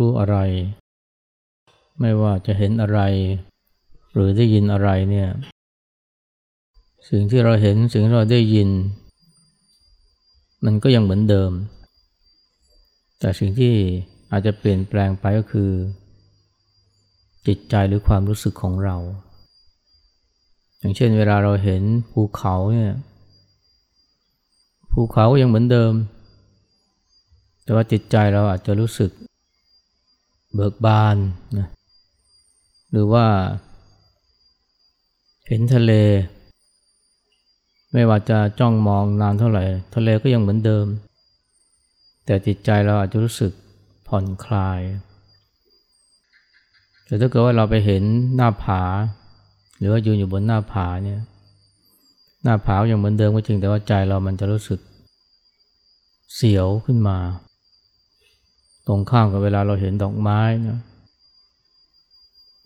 รู้อะไร ไม่ว่าจะเห็นอะไร หรือได้ยินอะไรเนี่ย สิ่งที่เราเห็นสิ่งที่เราได้ยิน มันก็ยังเหมือนเดิม แต่สิ่งที่อาจจะเปลี่ยนแปลงไปก็คือ จิตใจหรือความรู้สึกของเรา อย่างเช่นเวลาเราเห็นภูเขาเนี่ยภูเขาก็ยังเหมือนเดิม แต่ว่าจิตใจเราอาจจะรู้สึก เบิกบานนะหรือว่า เห็นทะเล ไม่ว่าจะจ้องมองนานเท่าไหร่ ทะเลก็ยังเหมือนเดิม แต่จิตใจเราอาจจะรู้สึกผ่อนคลาย แต่ถ้าเกิดว่าเราไปเห็นหน้าผา หรือว่ายืนอยู่บนหน้าผาเนี่ยหน้าผาอย่างเหมือนเดิมก็จริงแต่ว่าใจเรามันจะรู้สึกเสียวขึ้นมา ตรงข้ามกับเวลาเราเห็นดอกไม้นะ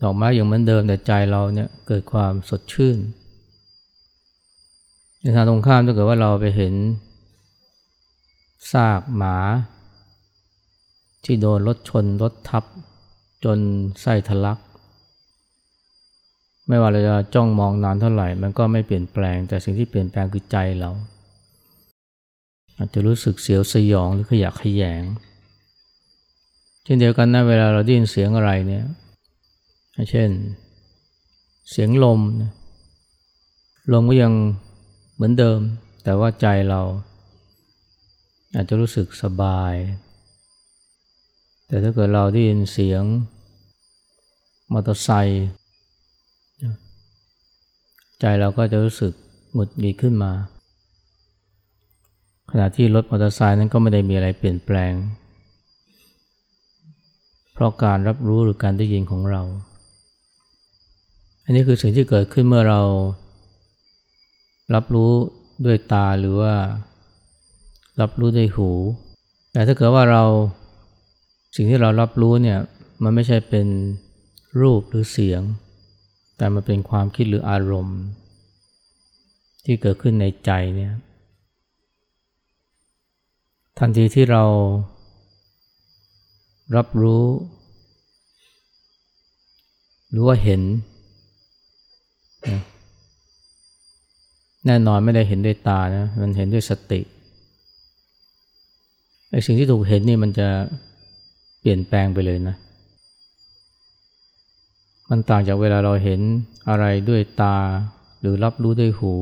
ดอกไม้อย่างเหมือนเดิมแต่ใจเราเนี่ยเกิดความสดชื่นในทางตรงข้ามถ้าเกิดว่าเราไปเห็นซากหมา ที่โดนรถชนรถทับ จนไส้ทะลัก ไม่ว่าเราจะจ้องมองนานเท่าไหร่ มันก็ไม่เปลี่ยนแปลง แต่สิ่งที่เปลี่ยนแปลงคือใจเรา อาจจะรู้สึกเสียวสยองหรือขยะขยง เช่นเดียวกันนะเวลาเราได้ยินเสียงอะไรเนี่ย เช่น เสียงลม ลมก็ยังเหมือนเดิม แต่ว่าใจเรา อาจจะรู้สึกสบาย แต่ถ้าเกิดเราได้ยินเสียงมอเตอร์ไซค์ใจเราก็จะรู้สึกหงุดหงิดขึ้นมา ขณะที่รถมอเตอร์ไซค์นั้นก็ไม่ได้มีอะไรเปลี่ยนแปลง เพราะการรับรู้หรือการได้ยินของเรา อันนี้คือสิ่งที่เกิดขึ้นเมื่อเรา รับรู้ด้วยตาหรือว่า รับรู้ด้วยหู แต่ถ้าเกิดว่าเราสิ่งที่เรารับรู้เนี่ยมันไม่ใช่เป็นรูปหรือเสียง แต่มันเป็นความคิดหรืออารมณ์ ที่เกิดขึ้นในใจเนี่ยทันทีที่เรา รับรู้ หรือว่าเห็นแน่นอนไม่ได้เห็นด้วยตานะมันเห็นด้วยสติไอ้สิ่งที่ถูกเห็นนี่มันจะเปลี่ยนแปลงไปเลยนะ มันต่างจากเวลาเราเห็นอะไรด้วยตา หรือรับรู้ด้วยหู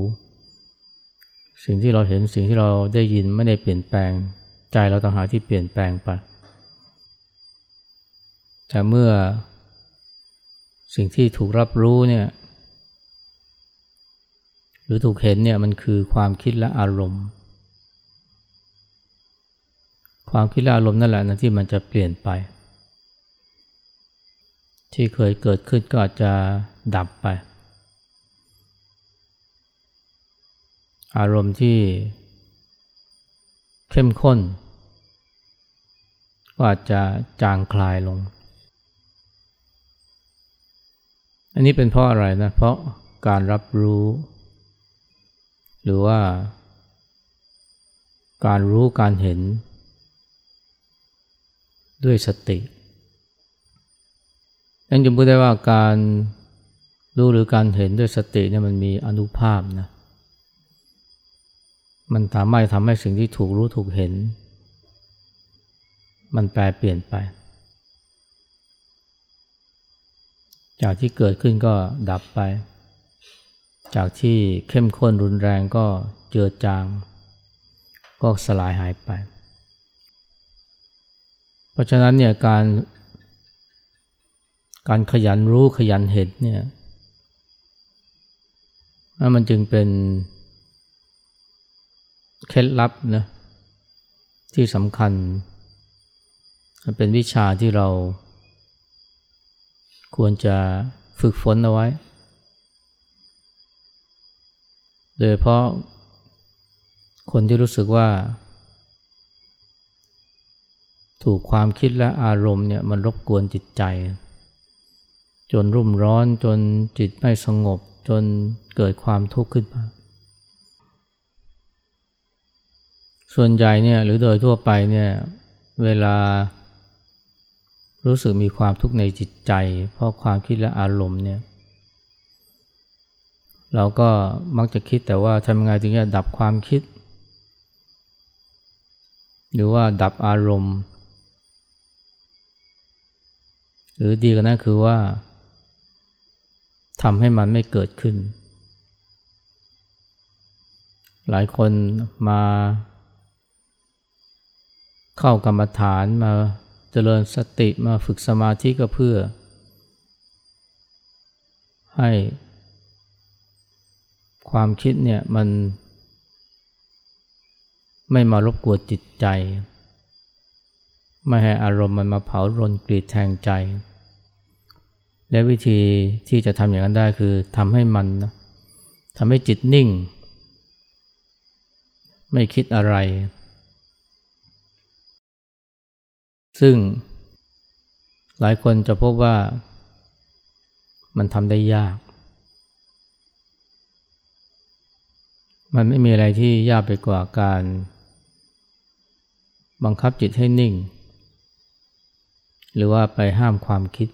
สิ่งที่เราเห็นสิ่งที่เราได้ยินไม่ได้เปลี่ยนแปลง ใจเราต่างหากที่เปลี่ยนแปลงไป แต่เมื่อสิ่งที่ถูกรับรู้เนี่ยหรือถูกเห็นเนี่ยมันคือความคิดและอารมณ์ ความคิดและอารมณ์นั่นแหละนะที่มันจะเปลี่ยนไป ที่เคยเกิดขึ้นก็อาจจะดับไป อารมณ์ที่เข้มข้น ก็อาจจะจางคลายลง อันนี้เป็นเพราะอะไรนะ เพราะการรับรู้ หรือว่า การรู้การเห็น ด้วยสติยังจะพูดได้ว่าการรู้หรือการเห็นด้วยสติเนี่ยมันมีอนุภาพนะ มันสามารถทำให้สิ่งที่ถูกรู้ถูกเห็น มันแปลเปลี่ยนไป จากที่เกิดขึ้นก็ดับไป จากที่เข้มข้นรุนแรงก็เจือจาง ก็สลายหายไป เพราะฉะนั้นเนี่ยการการขยันรู้ขยันเห็นเนี่ยมันจึงเป็นเคล็ดลับนะที่สำคัญ เป็นวิชาที่เรา ควรจะฝึกฝนเอาไว้ โดยเพราะคนที่รู้สึกว่า ถูกความคิดและอารมณ์เนี่ยมันรบกวนจิตใจ จนรุ่มร้อนจนจิตไม่สงบจนเกิดความทุกข์ขึ้นมา ส่วนใหญ่เนี่ยหรือโดยทั่วไปเนี่ยเวลา รู้สึกมีความทุกข์ในจิตใจ เพราะความคิดและอารมณ์เนี่ย เราก็มักจะคิดแต่ว่าทำยังไงถึงจะดับความคิด หรือว่าดับอารมณ์ หรือดีกันนั้นคือว่าทำให้มันไม่เกิดขึ้น หลายคนมาเข้ากรรมฐานมา เจริญสติมาฝึกสมาธิก็เพื่อ ให้ความคิดเนี่ยมันไม่มารบกวนจิตใจ ไม่ให้อารมณ์มันมาเผารนกรีดแทงใจ และวิธีที่จะทำอย่างนั้นได้คือทำให้มันทำให้จิตนิ่ง ไม่คิดอะไร ซึ่งหลายคนจะพบว่ามันทำได้ยาก มันไม่มีอะไรที่ยากไปกว่าการ บังคับจิตให้นิ่ง หรือว่าไปห้ามความคิด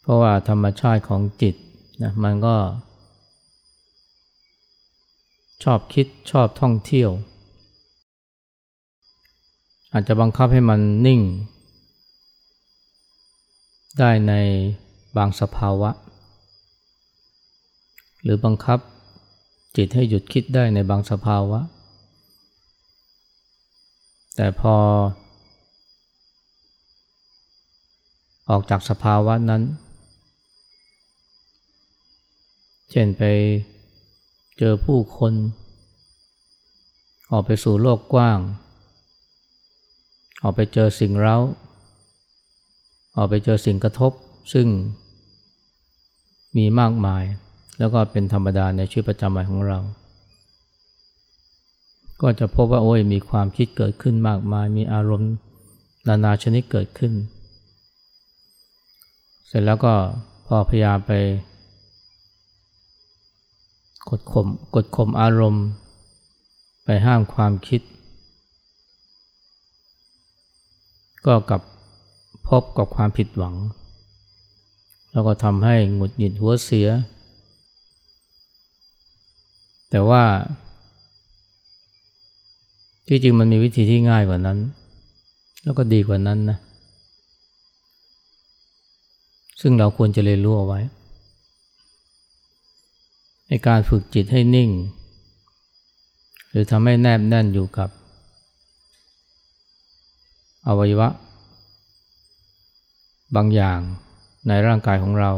เพราะว่าธรรมชาติของจิตนะมันก็ ชอบคิดชอบท่องเที่ยว อาจจะบังคับให้มันนิ่ง ได้ในบางสภาวะ หรือบังคับจิตให้หยุดคิดได้ในบางสภาวะ แต่พอ ออกจากสภาวะนั้น เช่นไปเจอผู้คน ออกไปสู่โลกกว้าง ออกไปเจอสิ่งเร้า ออกไปเจอสิ่งกระทบ ซึ่งมีมากมาย แล้วก็เป็นธรรมดาในชีวิตประจำวันของเรา ก็จะพบว่าโอ้ยมีความคิดเกิดขึ้นมากมาย มีอารมณ์นานาชนิดเกิดขึ้น เสร็จแล้วก็พอพยายามไปกดข่มกดข่มอารมณ์ ไปห้ามความคิด ก็กับพบกับความผิดหวัง แล้วก็ทำให้หงุดหงิดหัวเสีย แต่ว่า ที่จริงมันมีวิธีที่ง่ายกว่านั้น แล้วก็ดีกว่านั้นนะ ซึ่งเราควรจะเรียนรู้เอาไว้ในการฝึกจิตให้นิ่ง หรือทำให้แนบแน่นอยู่กับ อวัยวะ บางอย่างในร่างกายของเรา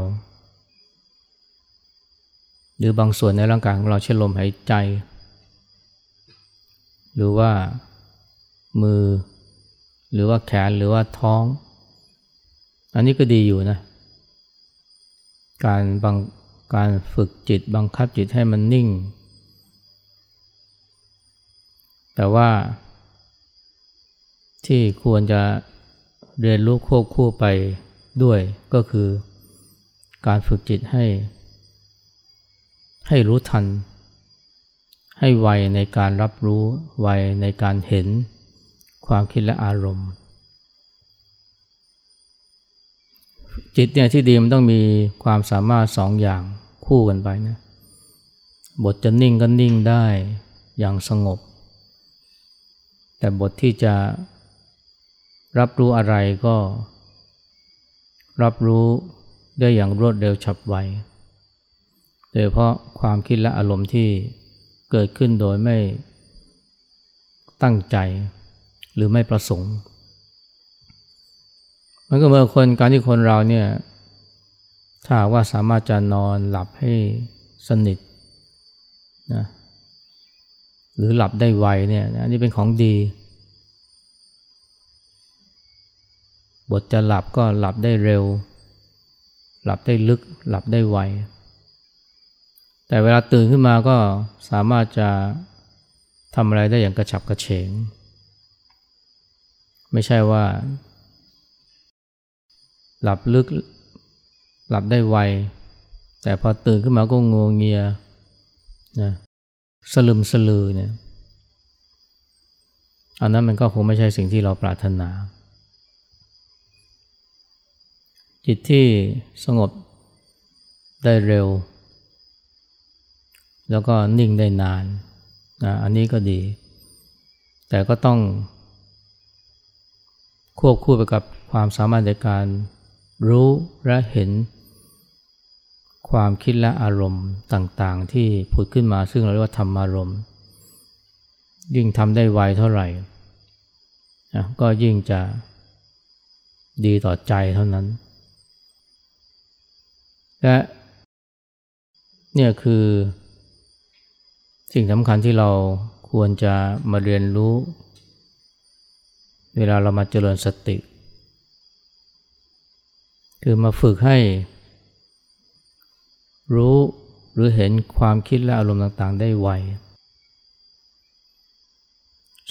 หรือบางส่วนในร่างกายของเราเช่นลมหายใจ หรือว่ามือ หรือว่าแขนหรือว่าท้อง อันนี้ก็ดีอยู่นะ การบังการฝึกจิตบังคับจิตให้มันนิ่ง แต่ว่า ที่ควรจะเรียนรู้ควบคู่ไปด้วยก็คือการฝึกจิตให้ ให้รู้ทัน ให้ไวในการรับรู้ไวในการเห็นความคิดและอารมณ์ จิตเนี่ยที่ดีมันต้องมีความสามารถสองอย่างคู่กันไปนะบทจะนิ่งก็นิ่งได้อย่างสงบ แต่บทที่จะ รับรู้อะไรก็ รับรู้ได้อย่างรวดเร็วฉับไว โดยเพราะความคิดและอารมณ์ที่เกิดขึ้นโดยไม่ตั้งใจหรือไม่ประสงค์ มันก็เมื่อคนการที่คนเราเนี่ยถ้าว่าสามารถจะนอนหลับให้สนิทนะหรือหลับได้ไวเนี่ยนนี้เป็นของดี บทจะหลับก็หลับได้เร็ว หลับได้ลึก หลับได้ไว แต่เวลาตื่นขึ้นมาก็สามารถจะทำอะไรได้อย่างกระฉับกระเฉง ไม่ใช่ว่า หลับลึก หลับได้ไว แต่พอตื่นขึ้นมาก็งงเงียนะสลึมสลือเนี่ยอันนั้นมันก็คงไม่ใช่สิ่งที่เราปรารถนา จิตที่สงบได้เร็ว แล้วก็นิ่งได้นานนะอันนี้ก็ดี แต่ก็ต้อง ควบคู่ไปกับความสามารถในการรู้และเห็น ความคิดและอารมณ์ต่างๆ ที่ผุดขึ้นมาซึ่งเราเรียกว่าธรรมารมณ์ ยิ่งทำได้ไวเท่าไหร่นะก็ยิ่งจะดีต่อใจเท่านั้น และเนี่ยคือสิ่งสำคัญที่เราควรจะมาเรียนรู้ เวลาเรามาเจริญสติ คือมาฝึกให้ รู้หรือเห็นความคิดและอารมณ์ต่างๆ ได้ไว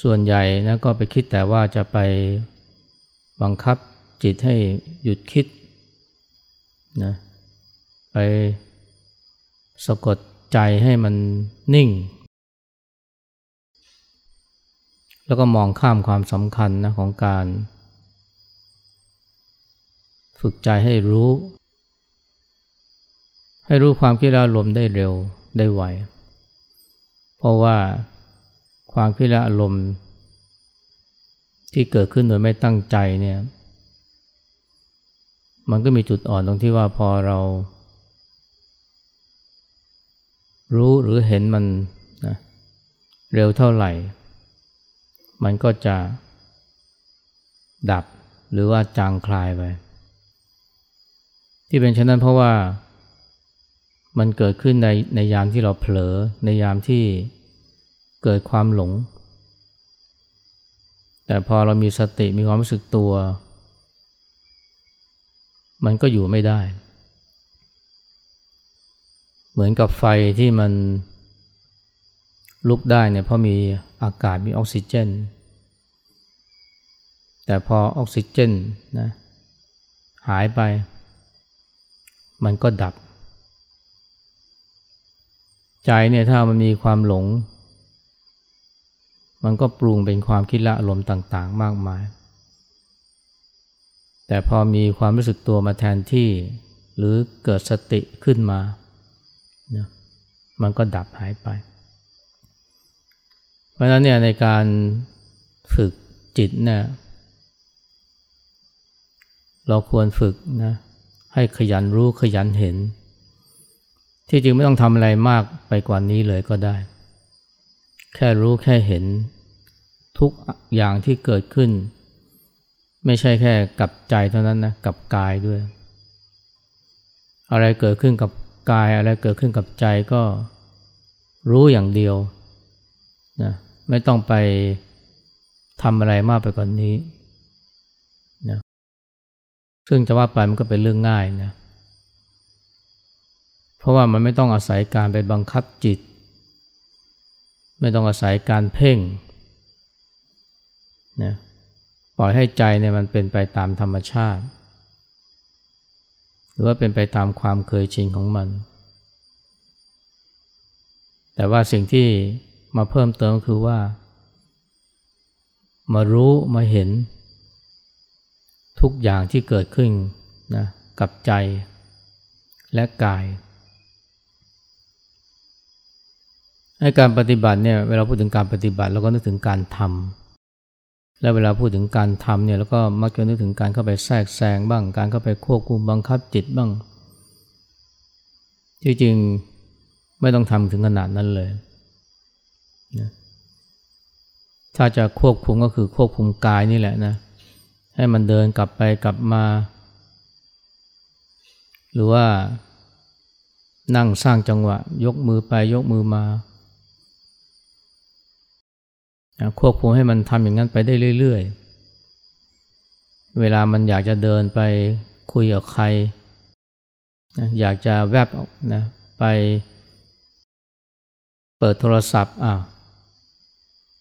ส่วนใหญ่นะก็ไปคิดแต่ว่าจะไปบังคับจิตให้หยุดคิดนะ ไปสะกดใจให้มันนิ่ง แล้วก็มองข้ามความสำคัญนะของการ ฝึกใจให้รู้ ให้รู้ความคิดอารมณ์ได้เร็วได้ไว เพราะว่าความคิดอารมณ์ ที่เกิดขึ้นโดยไม่ตั้งใจเนี่ย มันก็มีจุดอ่อนตรงที่ว่าพอเรา รู้หรือเห็นมันนะเร็วเท่าไหร่ มันก็จะดับหรือว่าจางคลายไป ที่เป็นเช่นนั้นเพราะว่ามันเกิดขึ้นในในยามที่เราเผลอในยามที่เกิดความหลง แต่พอเรามีสติมีความรู้สึกตัว มันก็อยู่ไม่ได้ เหมือนกับไฟที่มันลุกได้เนี่ยเพราะมีอากาศมีออกซิเจน แต่พอออกซิเจนนะหายไป มันก็ดับ ใจเนี่ยถ้ามันมีความหลง มันก็ปรุงเป็นความคิดละอารมณ์ต่างๆ มากมาย แต่พอมีความรู้สึกตัวมาแทนที่ หรือเกิดสติขึ้นมา นะมันก็ดับหายไป เพราะฉะนั้นเนี่ยในการฝึกจิตเนี่ยเราควรฝึกนะให้ขยันรู้ขยันเห็น ที่จริงไม่ต้องทำอะไรมากไปกว่านี้เลยก็ได้ แค่รู้แค่เห็น ทุกอย่างที่เกิดขึ้น ไม่ใช่แค่กับใจเท่านั้นนะกับกายด้วย อะไรเกิดขึ้นกับ กายอะไรเกิดขึ้นกับใจก็รู้อย่างเดียวนะไม่ต้องไปทำอะไรมากไปกว่านนี้นะซึ่งจะว่าไปมันก็เป็นเรื่องง่ายนะเพราะว่ามันไม่ต้องอาศัยการไปบังคับจิต ไม่ต้องอาศัยการเพ่งนะปล่อยให้ใจเนี่ยมันเป็นไปตามธรรมชาติ รือว่าเป็นไปตามความเคยชินของมัน แต่ว่าสิ่งที่มาเพิ่มเติมคือว่า มารู้มาเห็น ทุกอย่างที่เกิดขึ้นนะกับใจและกายให้การปฏิบัติเนี่ยเวลาพูดถึงการปฏิบัติเราก็นึกถึงการทำ และเวลาพูดถึงการทำเนี่ยแล้วก็มักจะนึกถึงการเข้าไปแทรกแซงบ้าง การเข้าไปควบคุมบังคับจิตบ้าง ที่จริงไม่ต้องทำถึงขนาดนั้นเลยนะถ้าจะควบคุมก็คือควบคุมกายนี่แหละนะ ให้มันเดินกลับไปกลับมา หรือว่านั่งสร้างจังหวะ ยกมือไปยกมือมา ควบคุมให้มันทำอย่างนั้นไปได้เรื่อย ๆ เวลามันอยากจะเดินไปคุยกับใคร อยากจะแวบออกนะไปเปิดโทรศัพท์อะ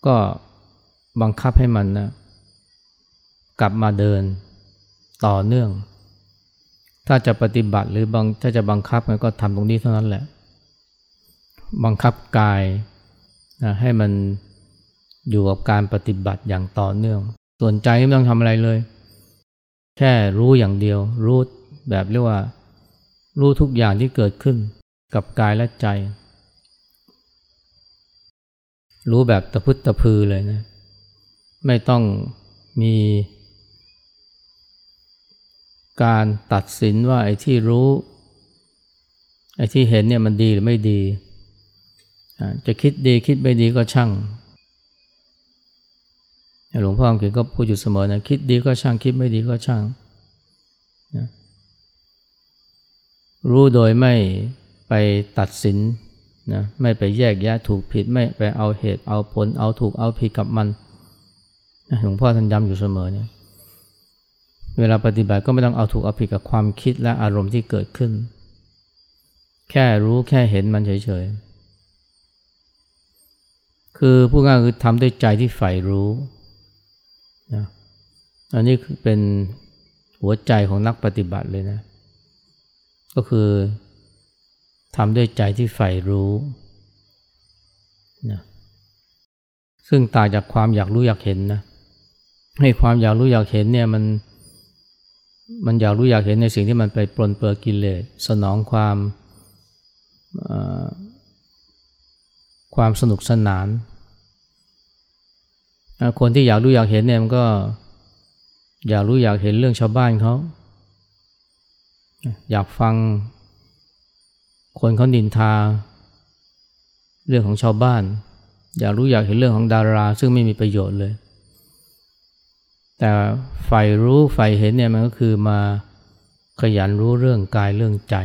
ก็บังคับให้มันนะกลับมาเดินต่อเนื่อง ถ้าจะปฏิบัติหรือบังถ้าจะบังคับมันก็ทำตรงนี้เท่านั้นแหละ บังคับกายนะให้มัน อยู่กับการปฏิบัติอย่างต่อเนื่อง ส่วนใจไม่ต้องทำอะไรเลย แค่รู้อย่างเดียว รู้แบบเรียกว่า รู้ทุกอย่างที่เกิดขึ้นกับกายและใจ รู้แบบตะพึดตะพือเลยนะ ไม่ต้องมีการตัดสินว่าไอ้ที่รู้ ไอ้ที่เห็นเนี่ยมันดีหรือไม่ดี จะคิดดีคิดไม่ดีก็ช่าง หลวงพ่อคำเขียนก็พูดอยู่เสมอนะคิดดีก็ช่างคิดไม่ดีก็ช่างนะรู้โดยไม่ไปตัดสินนะไม่ไปแยกแยะถูกผิดไม่ไปเอาเหตุเอาผลเอาถูกเอาผิดกับมันหลวงพ่อท่านย้ำอยู่เสมอเนี่ยเวลาปฏิบัติก็ไม่ต้องเอาถูกเอาผิดกับความคิดและอารมณ์ที่เกิดขึ้น แค่รู้แค่เห็นมันเฉยๆ คือผู้ง่ายคือทำด้วยใจที่ใฝ่รู้ นะอันนี้เป็นหัวใจของนักปฏิบัติเลยนะ ก็คือทำด้วยใจที่ใฝ่รู้นะซึ่งต่างจากความอยากรู้อยากเห็นนะให้ความอยากรู้อยากเห็นเนี่ยมันมันอยากรู้อยากเห็นในสิ่งที่มันไปปลนเปลือกิเลสสนองความความสนุกสนาน คนที่อยากรู้อยากเห็นเนี่ยมันก็ อยากรู้อยากเห็นเรื่องชาวบ้านเขาอยากฟัง คนเขานินทา เรื่องของชาวบ้าน อยากรู้อยากเห็นเรื่องของดารา ซึ่งไม่มีประโยชน์เลย แต่ใฝ่รู้ใฝ่เห็นเนี่ยมันก็คือมาขยันรู้เรื่องกายเรื่องใจ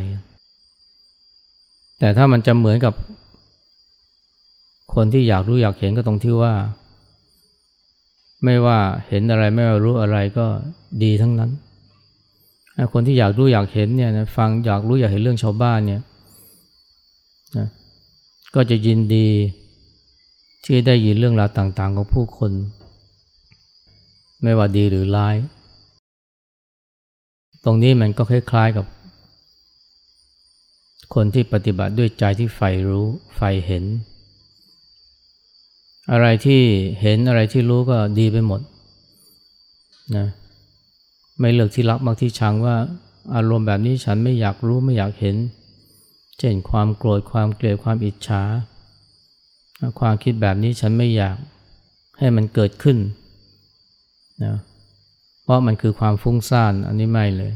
แต่ถ้ามันจะเหมือนกับ คนที่อยากรู้อยากเห็นก็ตรงที่ว่า ไม่ว่าเห็นอะไรไม่ว่ารู้อะไรก็ดีทั้งนั้น คนที่อยากรู้อยากเห็นเนี่ยนะฟังอยากรู้อยากเห็นเรื่องชาวบ้านเนี่ยนะก็จะยินดีที่ได้ยินเรื่องราวต่าง ๆ ของผู้คน ไม่ว่าดีหรือร้าย ตรงนี้มันก็คล้ายๆกับ คนที่ปฏิบัติด้วยใจที่ใฝ่รู้ใฝ่เห็น อะไรที่เห็นอะไรที่รู้ก็ดีไปหมดนะไม่เลือกที่รักบางที่ชังว่าอารมณ์แบบนี้ฉันไม่อยากรู้ไม่อยากเห็น เช่นความโกรธความเกลียดความอิจฉา ความคิดแบบนี้ฉันไม่อยากให้มันเกิดขึ้นนะเพราะมันคือความฟุ้งซ่านอันนี้ไม่เลย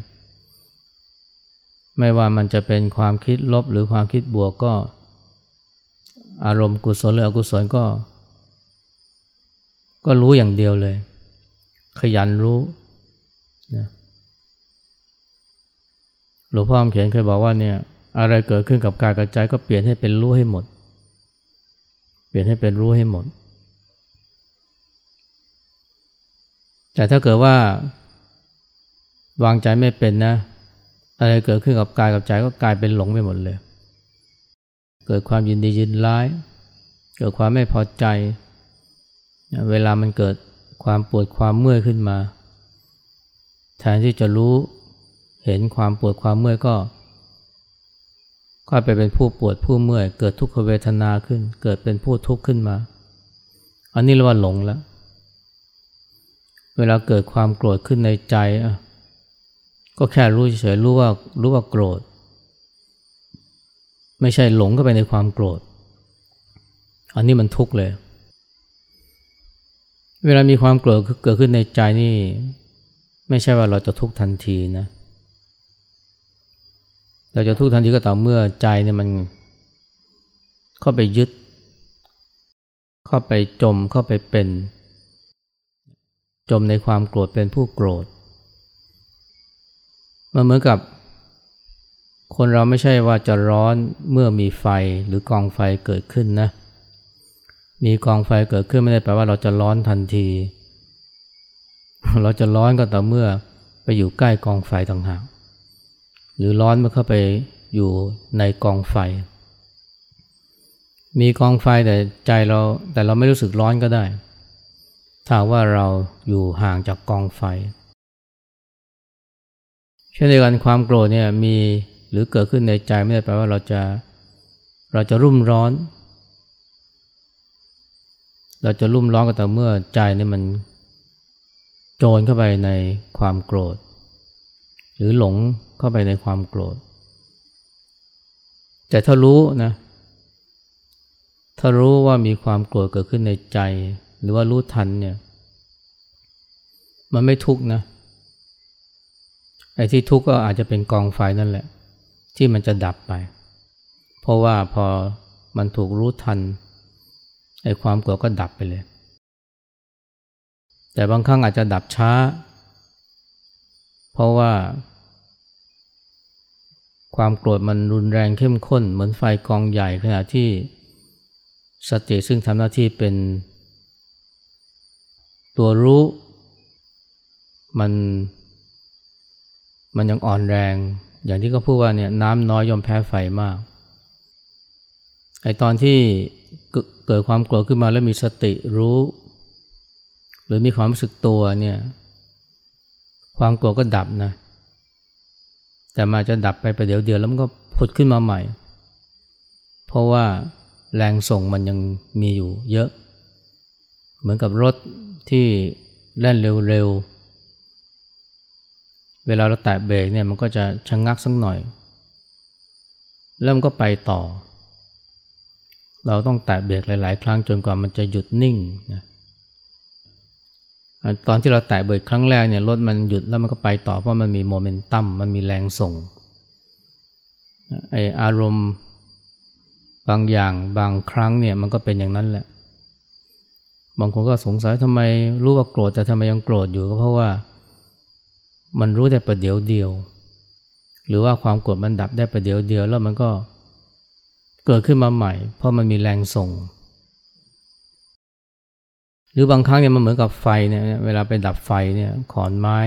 ไม่ว่ามันจะเป็นความคิดลบหรือความคิดบวกก็ อารมณ์กุศลหรืออกุศลก็ ก็รู้อย่างเดียวเลย ขยันรู้นะหลวงพ่อคำเขียนเคยบอกว่าเนี่ย อะไรเกิดขึ้นกับกายกับใจก็เปลี่ยนให้เป็นรู้ให้หมด เปลี่ยนให้เป็นรู้ให้หมด แต่ถ้าเกิดว่าวางใจไม่เป็นนะ อะไรเกิดขึ้นกับกายกับใจก็กลายเป็นหลงไปหมดเลย เกิดความยินดียินร้าย เกิดความไม่พอใจ เวลามันเกิดความปวดความเมื่อยขึ้นมา แทนที่จะรู้เห็นความปวดความเมื่อยก็ก็ไปเป็นผู้ปวดผู้เมื่อย เกิดทุกขเวทนาขึ้น เกิดเป็นผู้ทุกข์ขึ้นมา อันนี้เรียกว่าหลงแล้ว เวลาเกิดความโกรธขึ้นในใจอะก็แค่รู้เฉยรู้ว่ารู้ว่าโกรธ ไม่ใช่หลงเข้าไปในความโกรธ อันนี้มันทุกข์เลย เวลามีความโกรธเกิดขึ้นในใจนี่ ไม่ใช่ว่าเราจะทุกข์ทันทีนะ เราจะทุกข์ทันทีก็ต่อเมื่อใจเนี่ยมัน เข้าไปยึด เข้าไปจมเข้าไปเป็น จมในความโกรธเป็นผู้โกรธมันเหมือนกับ คนเราไม่ใช่ว่าจะร้อนเมื่อมีไฟหรือกองไฟเกิดขึ้นนะ มีกองไฟเกิดขึ้นไม่ได้แปลว่าเราจะร้อนทันที เราจะร้อนก็ต่อเมื่อไปอยู่ใกล้กองไฟต่างหากหรือร้อนเมื่อเข้าไปอยู่ในกองไฟ มีกองไฟแต่ใจเราแต่เราไม่รู้สึกร้อนก็ได้ ถ้าว่าเราอยู่ห่างจากกองไฟ เช่นเดียวกันความโกรธเนี่ยมีหรือเกิดขึ้นในใจไม่ได้แปลว่าเราจะเราจะรุ่มร้อน เราจะรุ่มร้อนก็แต่เมื่อใจนี่มันโจรเข้าไปในความโกรธ หรือหลงเข้าไปในความโกรธ แต่ถ้ารู้นะถ้ารู้ว่ามีความโกรธเกิดขึ้นในใจ หรือว่ารู้ทันเนี่ย มันไม่ทุกข์นะไอ้ที่ทุกข์ก็อาจจะเป็นกองไฟนั่นแหละ ที่มันจะดับไป เพราะว่าพอมันถูกรู้ทัน ไอ้ความโกรธก็ดับไปเลย แต่บางครั้งอาจจะดับช้า เพราะว่า ความโกรธมันรุนแรงเข้มข้น เหมือนไฟกองใหญ่ขณะที่สติซึ่งทำหน้าที่เป็น ตัวรู้มันมันยังอ่อนแรง อย่างที่เขาพูดว่าเนี่ยน้ำน้อยยอมแพ้ไฟมากไอตอนที่ เกิดความโกรธขึ้นมาแล้วมีสติรู้ หรือมีความรู้สึกตัวเนี่ยความโกรธก็ดับนะ แต่มาจะดับไปไปเดี๋ยวเดียวแล้วมันก็พุดขึ้นมาใหม่ เพราะว่าแรงส่งมันยังมีอยู่เยอะ เหมือนกับรถที่แล่นเร็วๆ เวลาเราแตะเบรกเนี่ยมันก็จะชะงงักสักหน่อย แล้วมันก็ไปต่อ เราต้องแตะเบรกหลาย ๆ ครั้งจนกว่ามันจะหยุดนิ่งนะตอนที่เราแตะเบรกครั้งแรกเนี่ยรถมันหยุดแล้วมันก็ไปต่อเพราะมันมีโมเมนตัมมันมีแรงส่งไออารมณ์บางอย่างบางครั้งเนี่ยมันก็เป็นอย่างนั้นแหละ บางคนก็สงสัยทำไมรู้ว่าโกรธแต่ทำไมยังโกรธอยู่ก็เพราะว่า มันรู้แต่ประเดี๋ยวเดียว หรือว่าความโกรธมันดับได้ประเดี๋ยวเดียวแล้วมันก็ เกิดขึ้นมาใหม่ เพราะมันมีแรงส่ง หรือบางครั้งเนี่ยมันเหมือนกับไฟเนี่ยเวลาไปดับไฟเนี่ยขอนไม้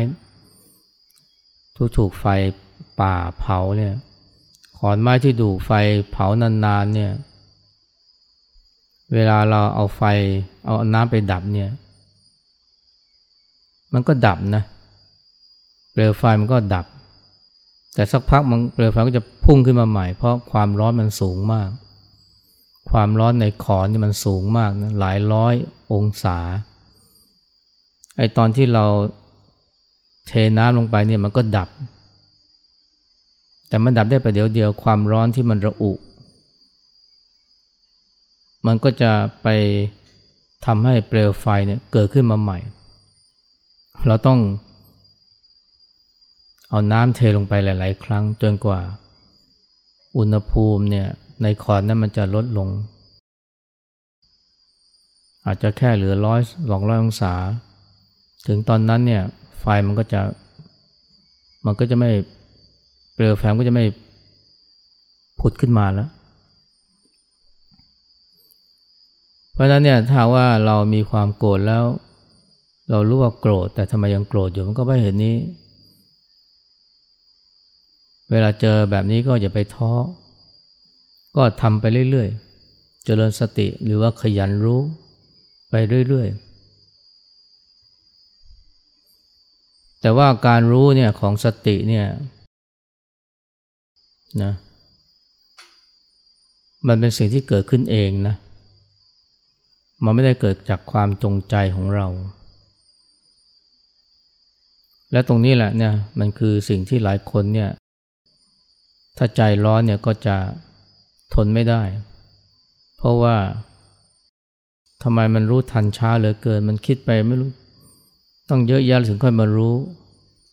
ทุกถูกไฟป่าเผาเนี่ยขอนไม้ที่ดูไฟเผานานๆเนี่ยเวลาเราเอาไฟเอาน้ำไปดับเนี่ยมันก็ดับนะเปลวไฟมันก็ดับ แต่สักพักมันเปลวไฟก็จะพุ่งขึ้นมาใหม่ เพราะความร้อนมันสูงมาก ความร้อนในขอนนี่มันสูงมากนะหลายร้อยองศาไอตอนที่เราเทน้ำลงไปเนี่ยมันก็ดับ แต่มันดับได้ประเดี๋ยวเดียวความร้อนที่มันระอุ มันก็จะไปทำให้เปลวไฟเนี่ยเกิดขึ้นมาใหม่ เราต้อง เอาน้ำเทลงไปหลาย ๆ ครั้งจนกว่า อุณหภูมิเนี่ยในขอนนั้นมันจะลดลง อาจจะแค่เหลือร้อยสองร้อยองศา ถึงตอนนั้นเนี่ยไฟมันก็จะมันก็จะไม่เปลวไฟก็จะไม่ผุดขึ้นมาแล้ว เพราะนั้นเนี่ยถ้าว่าเรามีความโกรธแล้ว เรารู้ว่าโกรธแต่ทำไมยังโกรธอยู่มันก็ไม่เห็นนี้ เวลาเจอแบบนี้ก็อย่าไปท้อ ก็ทำไปเรื่อยๆ เจริญสติหรือว่าขยันรู้ไปเรื่อยๆ แต่ว่าการรู้เนี่ยของสติเนี่ยนะมันเป็นสิ่งที่เกิดขึ้นเองนะ มันไม่ได้เกิดจากความจงใจของเรา และตรงนี้แหละเนี่ยมันคือสิ่งที่หลายคนเนี่ย ถ้าใจร้อนเนี่ยก็จะทนไม่ได้ เพราะว่าทำไมมันรู้ทันช้าเหลือเกิน มันคิดไปไม่รู้ ต้องเยอะแยะถึงค่อยมารู้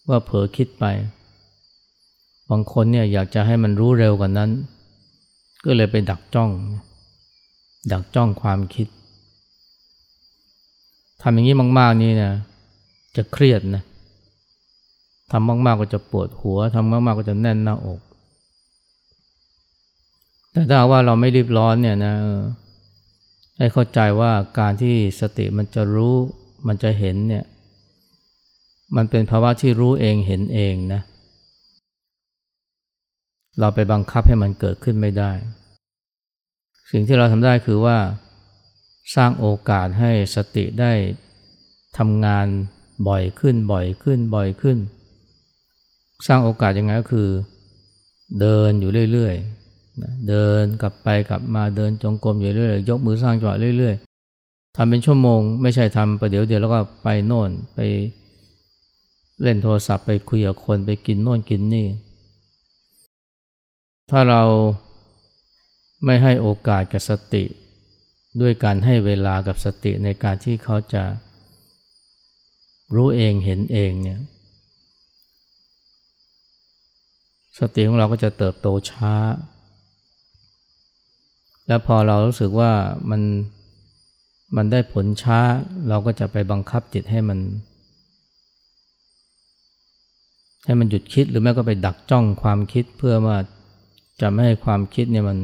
ว่าเผลอคิดไป บางคนเนี่ยอยากจะให้มันรู้เร็วกว่านั้น ก็เลยไปดักจ้อง ดักจ้องความคิดทำอย่างนี้มากๆนี่นะจะเครียดนะทำมากๆก็จะปวดหัวทำมากๆก็จะแน่นหน้าอก แต่ถ้าว่าเราไม่รีบร้อนเนี่ยนะให้เข้าใจว่าการที่สติมันจะรู้มันจะเห็นเนี่ย มันเป็นภาวะที่รู้เองเห็นเองนะ เราไปบังคับให้มันเกิดขึ้นไม่ได้ สิ่งที่เราทำได้คือว่า สร้างโอกาสให้สติได้ทำงานบ่อยขึ้นบ่อยขึ้นบ่อยขึ้น สร้างโอกาสยังไงก็คือ เดินอยู่เรื่อยๆ เดินกลับไปกลับมาเดินจงกรมอยู่เรื่อยๆยกมือสร้างจังหวะเรื่อยๆททำเป็นชั่วโมง ไม่ใช่ทำประเดี๋ยวเดียวแล้วก็ไปโน่นไปเล่นโทรศัพท์ไปคุยกับคนไปกินโน่นกินนี่ ถ้าเราไม่ให้โอกาสกับสติ ด้วยการให้เวลากับสติในการที่เขาจะรู้เองเห็นเองเนี่ยสติของเราก็จะเติบโตช้า แล้วพอเรารู้สึกว่ามันมันได้ผลช้า เราก็จะไปบังคับจิตให้มัน ให้มันหยุดคิดหรือแม้ก็ไปดักจ้องความคิดเพื่อว่าจะไม่ให้ความคิดเนี่ยมัน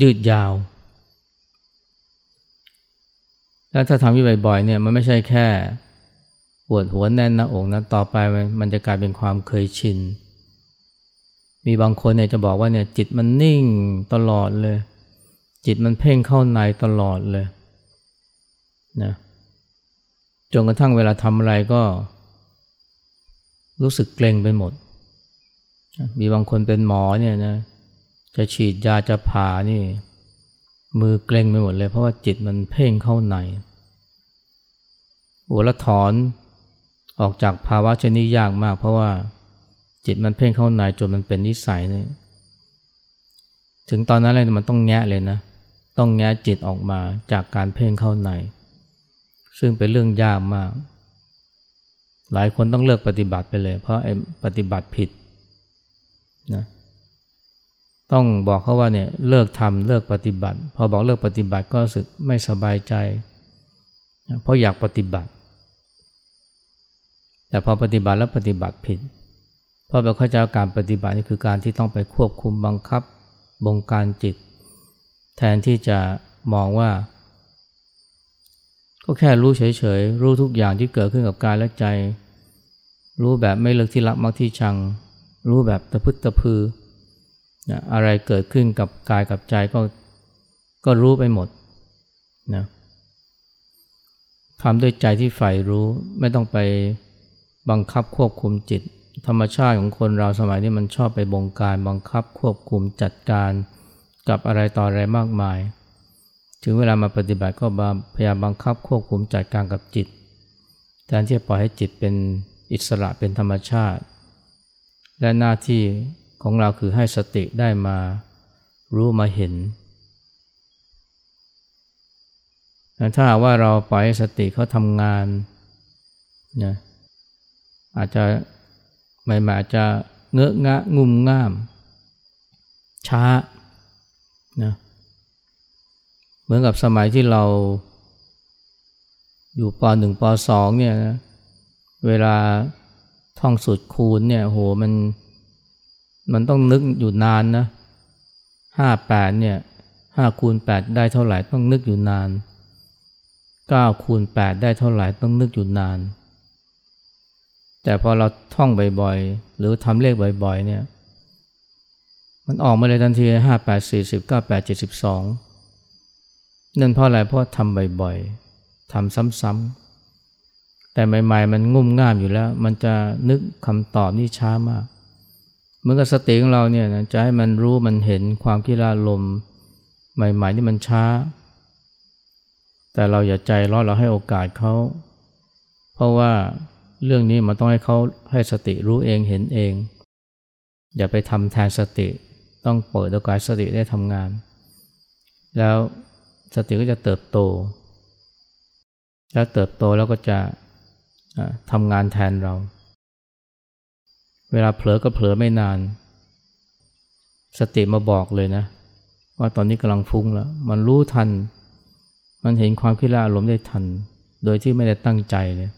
ยืดยาว แล้วถ้าทำอยู่บ่อยๆเนี่ยมันไม่ใช่แค่ปวดหัวแน่นหน้าอกนะต่อไปมันจะกลายเป็นความเคยชิน มีบางคนเนี่ยจะบอกว่าเนี่ยจิตมันนิ่งตลอดเลย จิตมันเพ่งเข้าในตลอดเลยนะจนกระทั่งเวลาทำอะไรก็ รู้สึกเกรงไปหมด มีบางคนเป็นหมอเนี่ยนะจะฉีดยาจะผ่านี่ มือเกรงไปหมดเลย เพราะว่าจิตมันเพ่งเข้าในโอ้แล้วถอนออกจากภาวะชนิดยากมาก เพราะว่าจิตมันเพ่งเข้าในจนมันเป็นนิสัยเนี่ยถึงตอนนั้นเลยมันต้องแงะเลยนะ ต้องแงะจิตออกมาจากการเพ่งเข้าใน ซึ่งเป็นเรื่องยากมาก หลายคนต้องเลิกปฏิบัติไปเลย เพราะไอ้ปฏิบัติผิดนะต้องบอกเขาว่าเนี่ยเลิกทำเลิกปฏิบัติ พอบอกเลิกปฏิบัติก็รู้สึกไม่สบายใจ เพราะอยากปฏิบัติ แต่พอปฏิบัติแล้วปฏิบัติผิด เพราะเราเข้าใจการปฏิบัตินี่คือการที่ต้องไปควบคุมบังคับบงการจิต แทนที่จะมองว่า ก็แค่รู้เฉยๆ รู้ทุกอย่างที่เกิดขึ้นกับกายและใจ รู้แบบไม่เลิกที่รักมักที่ชัง รู้แบบตะพึดตะพือนะอะไรเกิดขึ้นกับกายกับใจก็ก็รู้ไปหมดนะทำด้วยใจที่ใฝ่รู้ไม่ต้องไปบังคับควบคุมจิต ธรรมชาติของคนเราสมัยนี้มันชอบไปบงการบังคับควบคุมจัดการ กับอะไรต่ออะไรมากมาย ถึงเวลามาปฏิบัติก็พยายามบังคับควบคุมจัดการกับจิตแทนที่จะปล่อยให้จิตเป็นอิสระเป็นธรรมชาติ และหน้าที่ของเราคือให้สติได้มารู้มาเห็น ถ้าว่าเราปล่อยให้สติเขาทำงานนะอาจจะใหม่ๆจะเงอะงะงุ่มง่าม ช้า เหมือนกับสมัยที่เราอยู่ปหนึ่งปสองเนี่ยนะเวลาท่องสุดคูณเนี่ยโหมันมันต้องนึกอยู่นานนะห้าแปดเนี่ยห้าคูณแปดได้เท่าไหร่ต้องนึกอยู่นานเก้าคูณแปดได้เท่าไหร่ต้องนึกอยู่นาน แต่พอเราท่องบ่อยๆ หรือทำเลขบ่อยๆเนี่ย มันออกมาเลยทันทีห้าแปดสี่สิบเก้าแปดเจ็ดสิบสองนั่นเพราะอะไรเพราะทำบ่อยๆทำซ้ำๆแต่ใหม่ๆ มันงุ่มง่ามอยู่แล้ว มันจะนึกคำตอบนี่ช้ามากเหมือนกับสติของเราเนี่ยนะจะให้มันรู้มันเห็นความคิดอารมใหม่ๆนี่มันช้า แต่เราอย่าใจร้อนเราให้โอกาสเขาเพราะว่าเรื่องนี้มันต้องให้เขาให้สติรู้เองเห็นเอง อย่าไปทำแทนสติ ต้องเปิดโอกาสสติได้ทำงาน แล้วสติก็จะเติบโต แล้วเติบโตแล้วก็จะทำงานแทนเรา เวลาเผลอก็เผลอไม่นาน สติมาบอกเลยนะ ว่าตอนนี้กำลังฟุ้งแล้ว มันรู้ทัน มันเห็นความคิดละอารมณ์ได้ทัน โดยที่ไม่ได้ตั้งใจเลย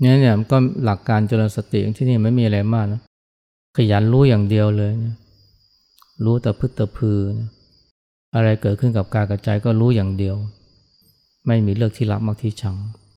เนี่ยเนี่ยก็หลักการเจริญสติที่นี่ไม่มีอะไรมากนะขยันรู้อย่างเดียวเลยนะ รู้แต่พึ่แต่พือนอะไรเกิดขึ้นกับกายกับใจก็รู้อย่างเดียว ไม่มีเลือกที่รักมักที่ชัง